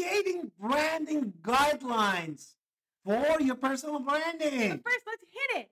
creating branding guidelines for your personal branding. But first, let's hit it.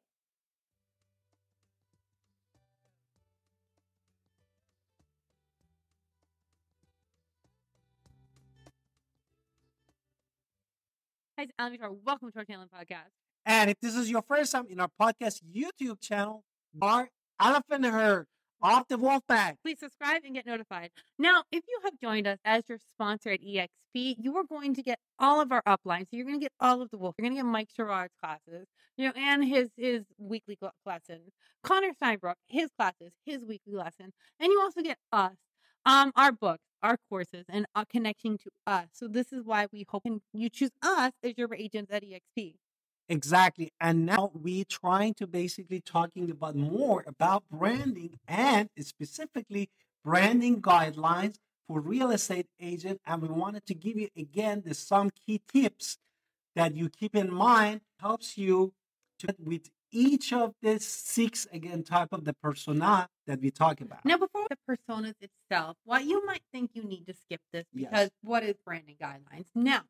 Hi, it's Alan Vitor. Welcome to our Talent Podcast. And if this is your first time in our podcast YouTube channel, our elephant herd off the wolf pack. Please subscribe and get notified. Now, if you have joined us as your sponsor at EXP, you are going to get all of our uplines. So you're going to get all of the wolf. You're going to get Mike Sherrard's classes, you know, and his his weekly lessons. Connor Steinbrook, his classes, his weekly lesson, and you also get us, um, our books, our courses, and uh, connecting to us. So this is why we hope you choose us as your agents at EXP. Exactly. And now we're trying to basically talking about more about branding and specifically branding guidelines for real estate agent. And we wanted to give you again the some key tips that you keep in mind helps you to with each of the six again type of the persona that we talk about. Now, before the personas itself, why you might think you need to skip this Yes. because what is branding guidelines? Now,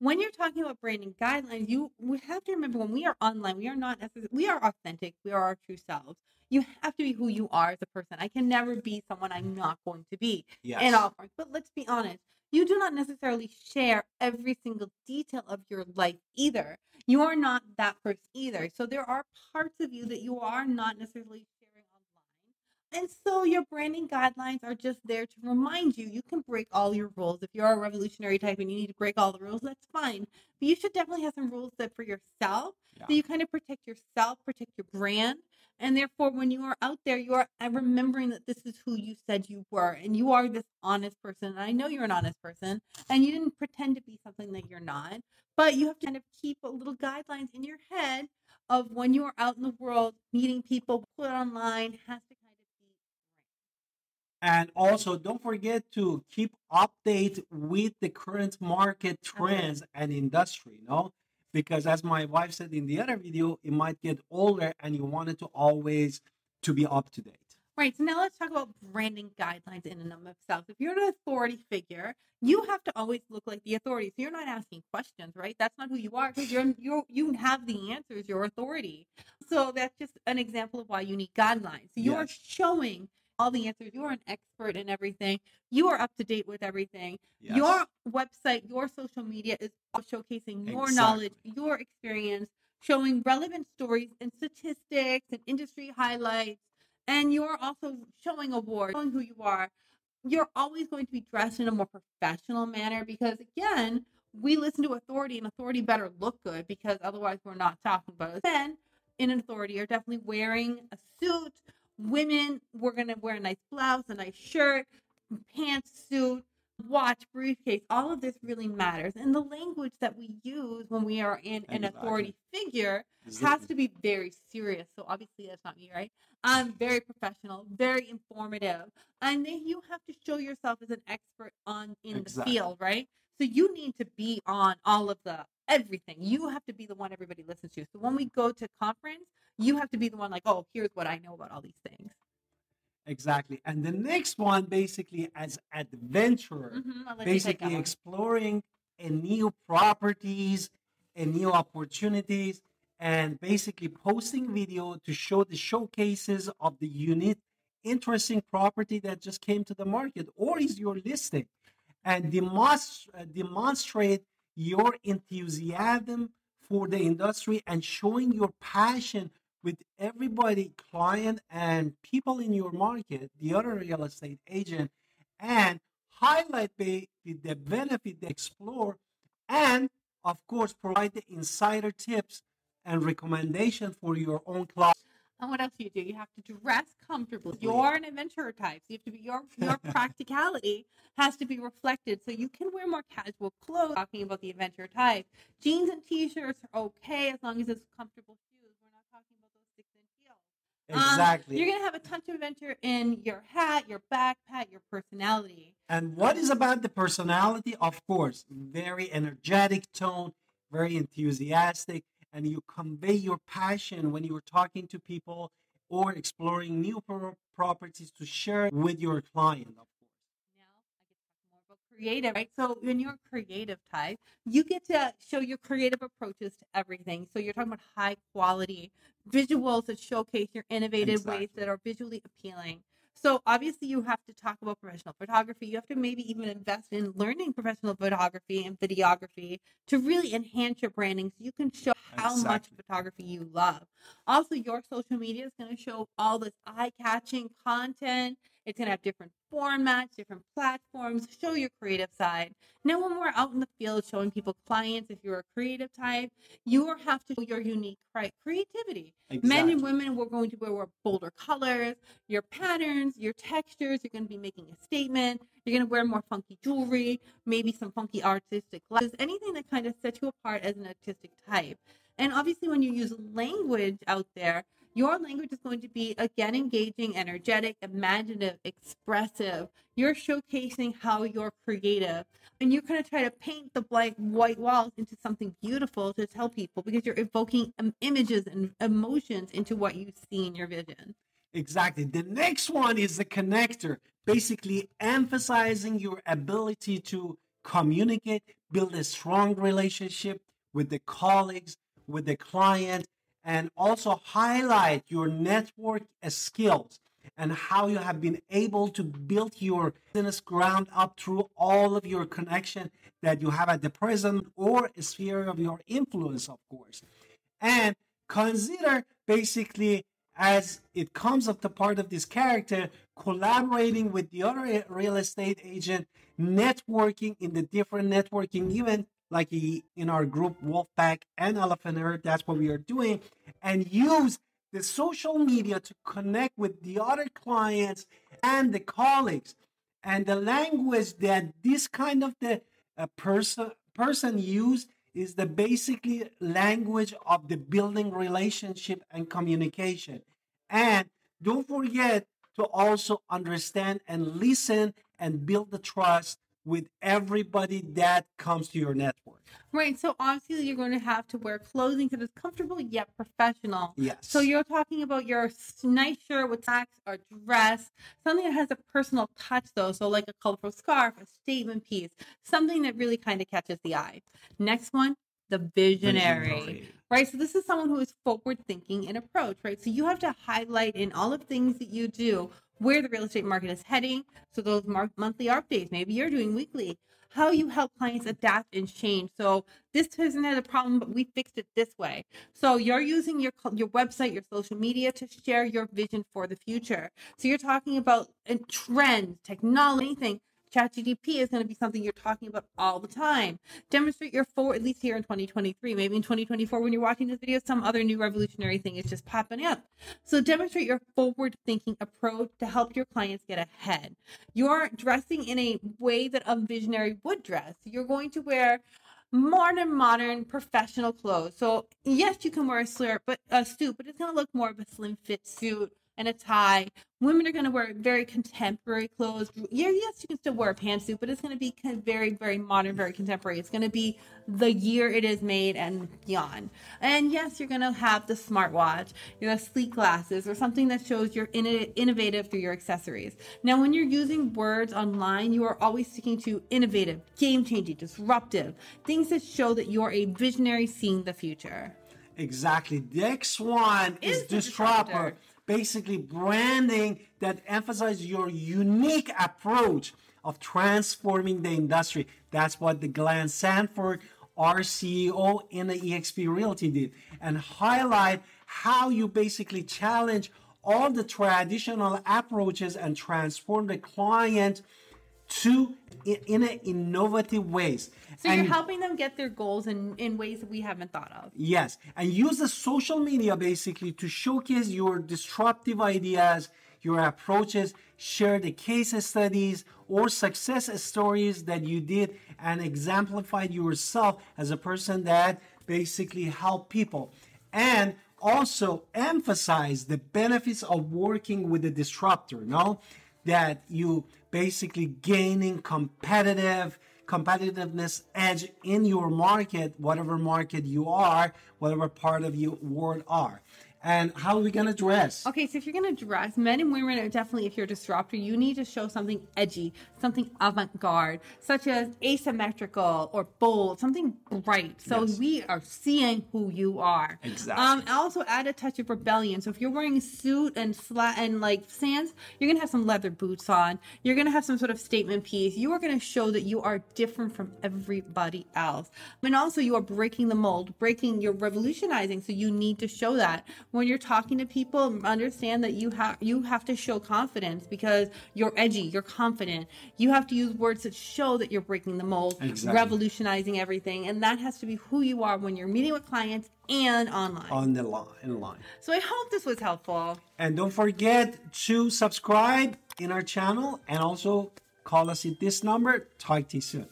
when you're talking about branding guidelines, you we have to remember when we are online, we are not necessarily we are authentic, we are our true selves. You have to be who you are as a person. I can never be someone I'm not going to be Yes. in all forms. But let's be honest, you do not necessarily share every single detail of your life either. You are not that person either. So there are parts of you that you are not necessarily. And so your branding guidelines are just there to remind you you can break all your rules. If you're a revolutionary type and you need to break all the rules, that's fine. But you should definitely have some rules that for yourself. Yeah. So you kind of protect yourself, protect your brand. And therefore, when you are out there, you are uh, remembering that this is who you said you were, and you are this honest person. And I know you're an honest person, and you didn't pretend to be something that you're not. But you have to kind of keep a little guidelines in your head of when you are out in the world meeting people, put online has to kind of be And also, don't forget to keep update with the current market trends and industry, You no? Because as my wife said in the other video, it might get older and you want it to always to be up to date. Right. So now let's talk about branding guidelines in and of themselves. If you're an authority figure, you have to always look like the authority. So you're not asking questions, right? That's not who you are because you're you you have the answers. Your authority. So that's just an example of why you need guidelines. So you are Yes. showing all the answers. You are an expert in everything. You are up to date with everything. Your website, your social media is showcasing your knowledge, your experience, showing relevant stories and statistics and industry highlights. And you're also showing awards, showing who you are. You're always going to be dressed in a more professional manner because, again, we listen to authority, and authority better look good because otherwise we're not talking about it. Men in an authority are definitely wearing a suit. Women, we're going to wear a nice blouse, a nice shirt, pantsuit, watch, briefcase. All of this really matters. And the language that we use when we are in an authority figure has to be very serious. So obviously that's not me, right? I'm very professional, very informative. And then you have to show yourself as an expert on in Exactly. the field, right? So you need to be on all of the everything. You have to be the one everybody listens to. So when we go to conference, you have to be the one like, oh, here's what I know about all these things. Exactly. And the next one, basically, as adventurer, Mhm, I'll let you take that basically exploring a new properties and new opportunities and basically posting video to show the showcases of the unique interesting property that just came to the market or is your listing and demonst- demonstrate your enthusiasm for the industry and showing your passion with everybody client and people in your market the other real estate agent and highlight the, the benefit they explore and of course provide the insider tips and recommendation for your own clients And what else do you do? You have to dress comfortably. You're an adventurer type. So you have to be your your practicality has to be reflected. So you can wear more casual clothes. Talking about the adventure type, jeans and t-shirts are okay as long as it's comfortable shoes. We're not talking about those six inch heels. Um, exactly You're gonna have a touch of adventure in your hat, your backpack, your personality. And what is about the personality? Of course, very energetic tone, very enthusiastic, and you convey your passion when you're talking to people or exploring new pro- properties to share with your client, of course. Now I get to talk more about creative, right? So when you're creative type, you get to show your creative approaches to everything. So you're talking about high quality visuals that showcase your innovative Exactly. ways that are visually appealing. So obviously you have to talk about professional photography. You have to maybe even invest in learning professional photography and videography to really enhance your branding so you can show how much photography you love. Also, your social media is going to show all this eye-catching content. It's going to have different formats, different platforms, show your creative side. Now, when we're out in the field showing people clients, if you're a creative type, you have to show your unique creativity. Men and women, we're going to wear bolder colors, your patterns, your textures. You're going to be making a statement. You're going to wear more funky jewelry, maybe some funky artistic glasses, anything that kind of sets you apart as an artistic type. And obviously, when you use language out there, your language is going to be again engaging, energetic, imaginative, expressive. You're showcasing how you're creative, and you're going to try to paint the blank white walls into something beautiful to tell people because you're evoking images and emotions into what you see in your vision. Exactly. The next one is the connector, basically emphasizing your ability to communicate, build a strong relationship with the colleagues, with the client, and also highlight your network skills and how you have been able to build your business ground up through all of your connection that you have at the present or sphere of your influence, of course. And consider basically as it comes up to part of this character, collaborating with the other real estate agent, networking in the different networking event, like in our group Wolfpack and Elephant Herd, that's what we are doing, and use the social media to connect with the other clients and the colleagues. And the language that this kind of the uh, person person use is the basically language of the building relationship and communication. And don't forget to also understand and listen and build the trust with everybody that comes to your network. Right. So obviously, you're going to have to wear clothing that is comfortable yet professional. Yes. So you're talking about your nice shirt with slacks or dress, something that has a personal touch though. So like a colorful scarf, a statement piece, something that really kind of catches the eye. Next one, the visionary. Right. So this is someone who is forward thinking in approach, right? So you have to highlight in all of things that you do where the real estate market is heading. So those mar- monthly updates, maybe you're doing weekly. How you help clients adapt and change. So this had a problem, but we fixed it this way. So you're using your your website, your social media to share your vision for the future. So you're talking about uh, trends, technology, anything. ChatGPT is going to be something you're talking about all the time. Demonstrate your forward, at least here in 2023. Maybe in 2024, when you're watching this video, some other new revolutionary thing is just popping up. So demonstrate your forward thinking approach to help your clients get ahead. You're dressing in a way that a visionary would dress. You're going to wear modern, modern professional clothes. So yes, you can wear a slur, but a suit, but it's going to look more of a slim fit suit and a tie. Women are going to wear very contemporary clothes. Yeah, yes, you can still wear a pantsuit, but it's going to be very, very modern, very contemporary. It's going to be the year it is made and beyond. And yes, you're going to have the smartwatch, you know, sleek glasses, or something that shows you're inno- innovative through your accessories. Now, when you're using words online, you are always sticking to innovative, game changing, disruptive, things that show that you're a visionary seeing the future. Exactly. The Next one is, Is disruptor. disruptor. Basically, branding that emphasizes your unique approach of transforming the industry. That's what the Glenn Sanford, our CEO in the EXP Realty did, and highlight how you basically challenge all the traditional approaches and transform the client to in, in innovative ways. So you're helping them get their goals in, in ways that we haven't thought of. Yes, and use the social media basically to showcase your disruptive ideas, your approaches, share the case studies or success stories that you did and exemplified yourself as a person that basically help people. And also emphasize the benefits of working with a disruptor, no? That you basically gaining competitive competitiveness edge in your market, whatever market you are, whatever part of your world are. And how are we gonna dress? Okay, so if you're gonna dress, men and women are definitely, if you're a disruptor, you need to show something edgy, something avant-garde, such as asymmetrical or bold, something bright. So Yes. we are seeing who you are. Exactly. Um, also add a touch of rebellion. So if you're wearing a suit and slat and like sands, you're gonna have some leather boots on. You're gonna have some sort of statement piece. You are gonna show that you are different from everybody else. And also you are breaking the mold, breaking, you're revolutionizing. So you need to show that when you're talking to people. Understand that you have you have to show confidence because you're edgy, you're confident. You have to use words that show that you're breaking the mold, Exactly. revolutionizing everything, and that has to be who you are when you're meeting with clients and online. On the line, in line. So I hope this was helpful. And don't forget to subscribe in our channel and also call us at this number. Talk to you soon.